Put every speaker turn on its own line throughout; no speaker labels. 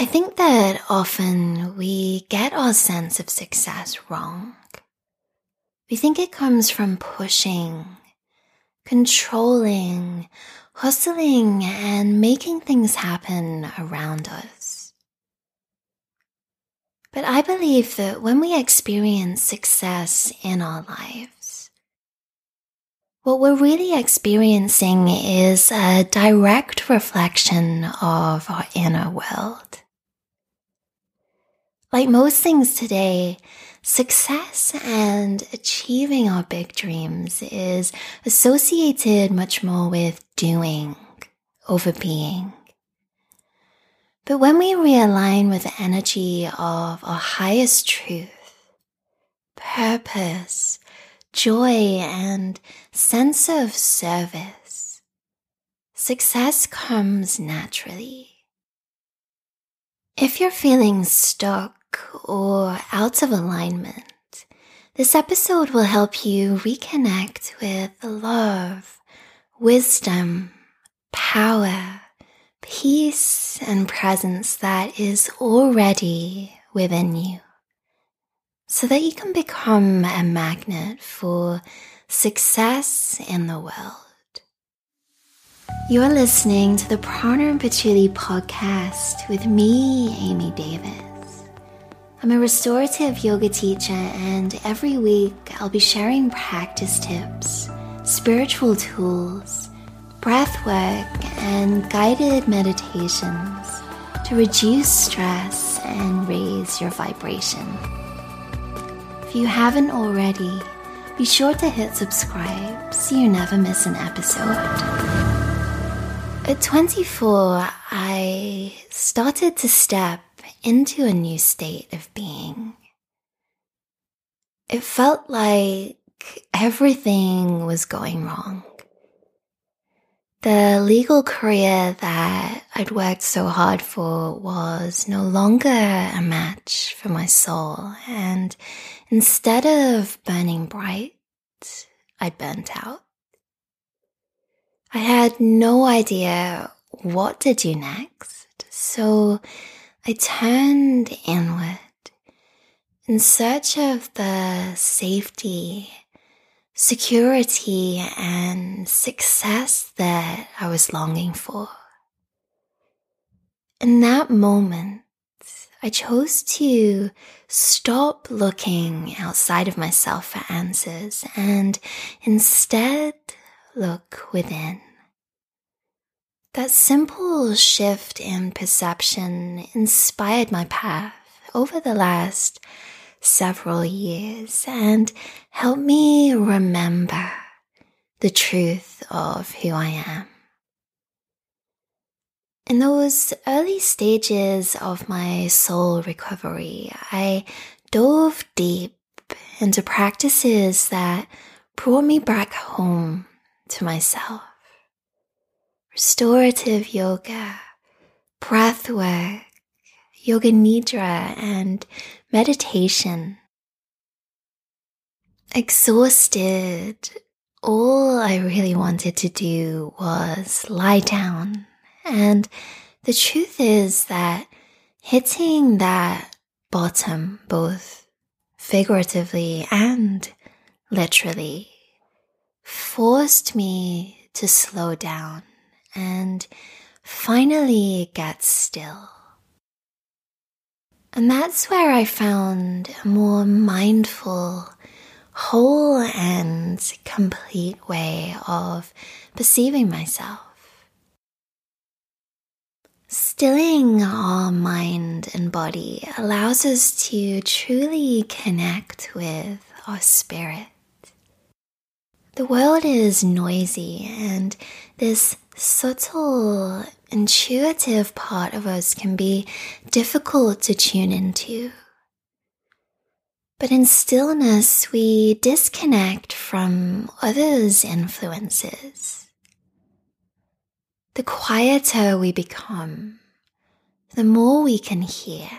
I think that often we get our sense of success wrong. We think it comes from pushing, controlling, hustling, and making things happen around us. But I believe that when we experience success in our lives, what we're really experiencing is a direct reflection of our inner world. Like most things today, success and achieving our big dreams is associated much more with doing over being. But when we realign with the energy of our highest truth, purpose, joy, and sense of service, success comes naturally. If you're feeling stuck or out of alignment, this episode will help you reconnect with the love, wisdom, power, peace, and presence that is already within you so that you can become a magnet for success in the world. You're listening to the Prana and Patchouli podcast with me, Amy Davis. I'm a restorative yoga teacher, and every week I'll be sharing practice tips, spiritual tools, breath work, and guided meditations to reduce stress and raise your vibration. If you haven't already, be sure to hit subscribe so you never miss an episode. At 24, I started to step into a new state of being. It felt like everything was going wrong. The legal career that I'd worked so hard for was no longer a match for my soul, and instead of burning bright, I burnt out. I had no idea what to do next, so I turned inward in search of the safety, security, and success that I was longing for. In that moment, I chose to stop looking outside of myself for answers and instead look within. That simple shift in perception inspired my path over the last several years and helped me remember the truth of who I am. In those early stages of my soul recovery, I dove deep into practices that brought me back home to myself restorative yoga, breath work, yoga nidra, and meditation. Exhausted, all I really wanted to do was lie down. And the truth is that hitting that bottom, both figuratively and literally, forced me to slow down and finally get still. And that's where I found a more mindful, whole, and complete way of perceiving myself. Stilling our mind and body allows us to truly connect with our spirit. The world is noisy, and this subtle, intuitive part of us can be difficult to tune into. But in stillness, we disconnect from others' influences. The quieter we become, the more we can hear.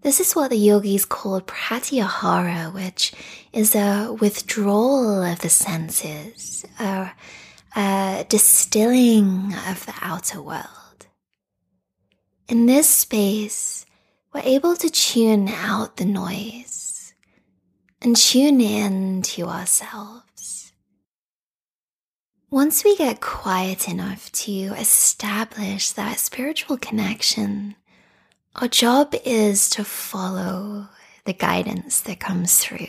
This is what the yogis call pratyahara, which is a withdrawal of the senses, a a distilling of the outer world. in this space, we're able to tune out the noise and tune in to ourselves. Once we get quiet enough to establish that spiritual connection, our job is to follow the guidance that comes through.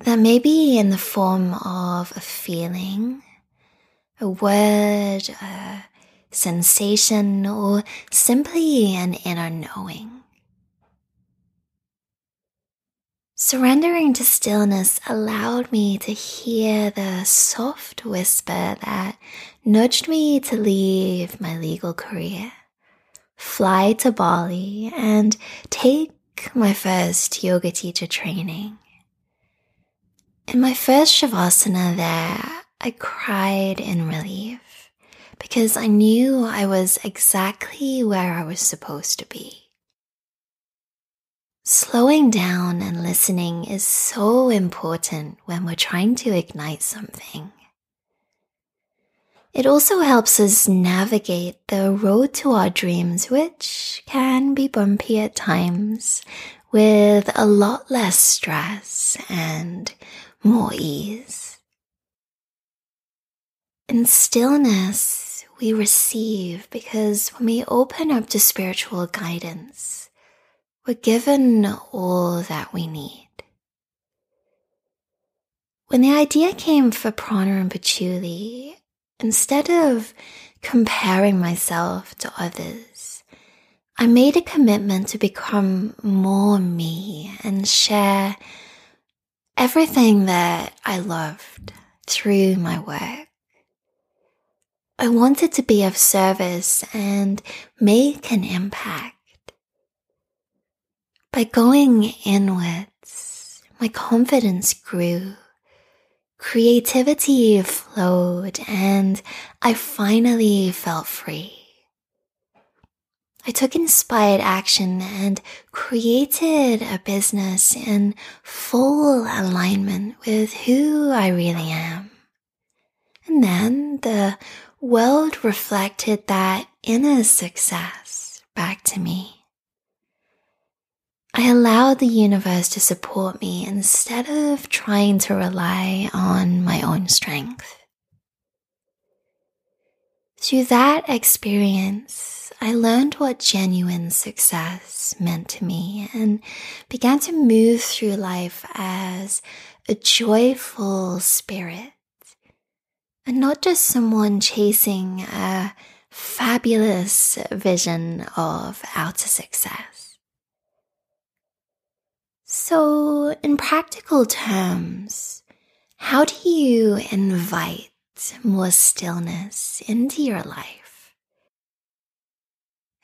That may be in the form of a feeling, a word, a sensation, or simply an inner knowing. Surrendering to stillness allowed me to hear the soft whisper that nudged me to leave my legal career, fly to Bali, and take my first yoga teacher training. In my first Shavasana there, I cried in relief because I knew I was exactly where I was supposed to be. Slowing down and listening is so important when we're trying to ignite something. It also helps us navigate the road to our dreams, which can be bumpy at times, with a lot less stress and more ease. In stillness, we receive because when we open up to spiritual guidance, we're given all that we need. When the idea came for Prana and Patchouli, instead of comparing myself to others, I made a commitment to become more me and share everything that I loved through my work. I wanted to be of service and make an impact. By going inwards, my confidence grew, creativity flowed, and I finally felt free. I took inspired action and created a business in full alignment with who I really am. And then the world reflected that inner success back to me. I allowed the universe to support me instead of trying to rely on my own strength. Through that experience, I learned what genuine success meant to me and began to move through life as a joyful spirit and not just someone chasing a fabulous vision of outer success. So, in practical terms, how do you invite more stillness into your life?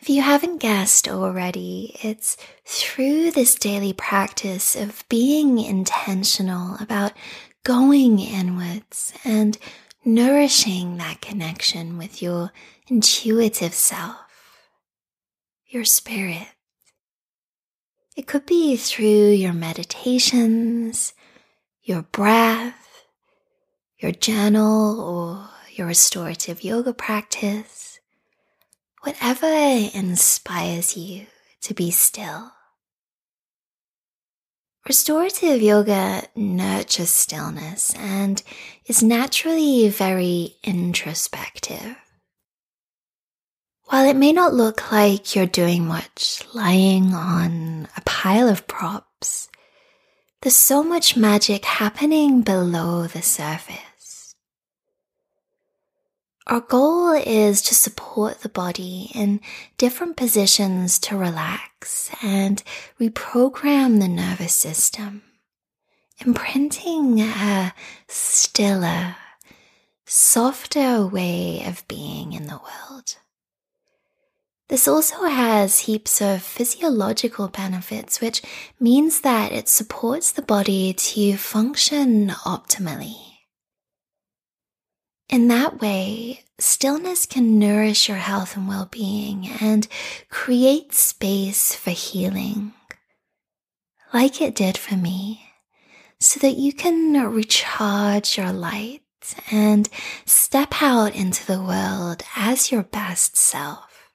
If you haven't guessed already, it's through this daily practice of being intentional about going inwards and nourishing that connection with your intuitive self, your spirit. It could be through your meditations, your breath, your journal, or your restorative yoga practice, whatever inspires you to be still. Restorative yoga nurtures stillness and is naturally very introspective. While it may not look like you're doing much lying on a pile of props, there's so much magic happening below the surface. Our goal is to support the body in different positions to relax and reprogram the nervous system, imprinting a stiller, softer way of being in the world. This also has heaps of physiological benefits, which means that it supports the body to function optimally. In that way, stillness can nourish your health and well being and create space for healing, like it did for me, so that you can recharge your light and step out into the world as your best self.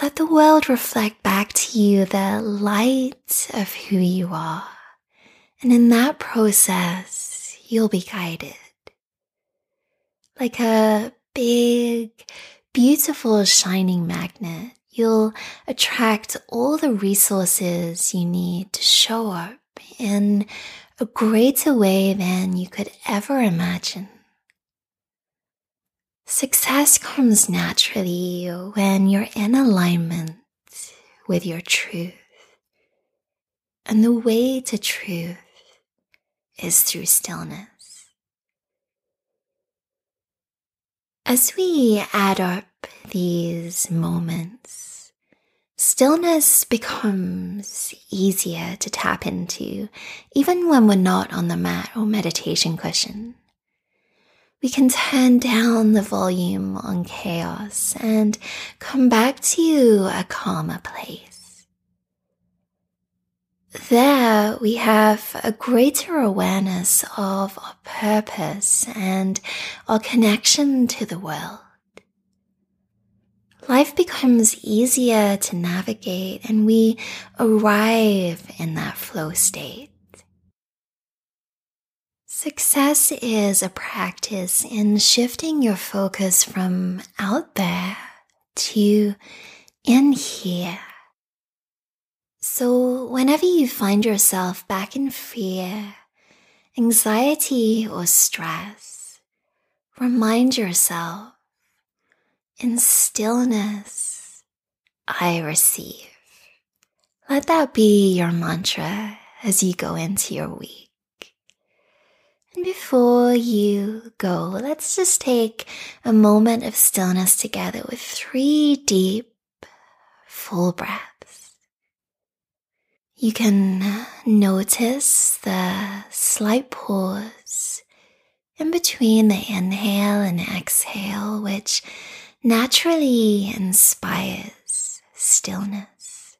Let the world reflect back to you the light of who you are. And in that process, you'll be guided. Like a big, beautiful, shining magnet, you'll attract all the resources you need to show up in a greater way than you could ever imagine. Success comes naturally when you're in alignment with your truth. And the way to truth is through stillness. As we add up these moments, stillness becomes easier to tap into, even when we're not on the mat or meditation cushion we can turn down the volume on chaos and come back to a calmer place. There we have a greater awareness of our purpose and our connection to the world. Life becomes easier to navigate and we arrive in that flow state. Success is a practice in shifting your focus from out there to in here. So, whenever you find yourself back in fear, anxiety, or stress, remind yourself in stillness, I receive. Let that be your mantra as you go into your week. And before you go, let's just take a moment of stillness together with three deep, full breaths. You can notice the slight pause in between the inhale and exhale, which naturally inspires stillness.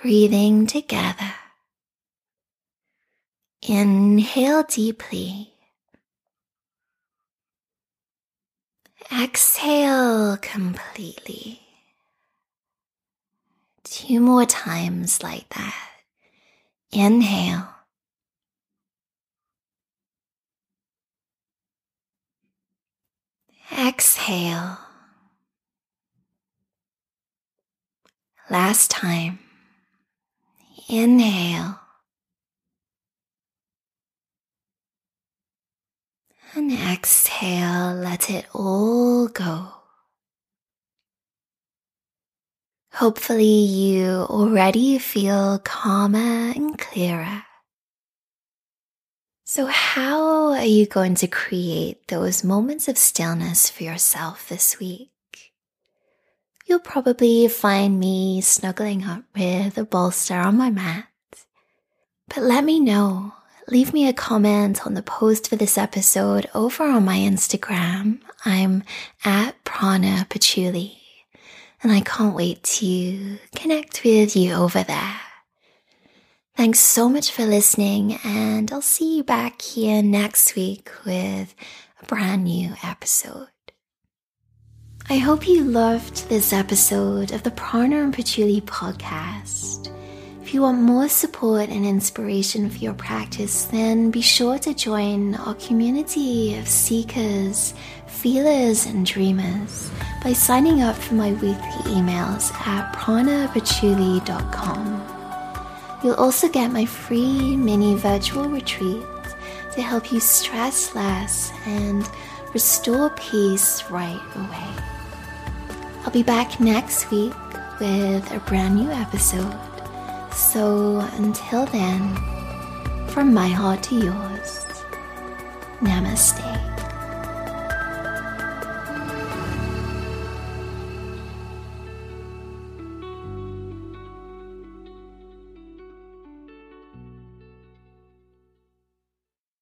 Breathing together Inhale deeply. Exhale completely. Two more times like that. Inhale. Exhale. Last time. Inhale. And exhale, let it all go. Hopefully, you already feel calmer and clearer. So, how are you going to create those moments of stillness for yourself this week? You'll probably find me snuggling up with a bolster on my mat. But let me know leave me a comment on the post for this episode over on my Instagram. I'm at Prana Patchouli, and I can't wait to connect with you over there. Thanks so much for listening, and I'll see you back here next week with a brand new episode. I hope you loved this episode of the Prana and Patchouli podcast. If you want more support and inspiration for your practice, then be sure to join our community of seekers, feelers, and dreamers by signing up for my weekly emails at pranapatchouli.com. You'll also get my free mini virtual retreat to help you stress less and restore peace right away. I'll be back next week with a brand new episode. So until then, from my heart to yours, namaste.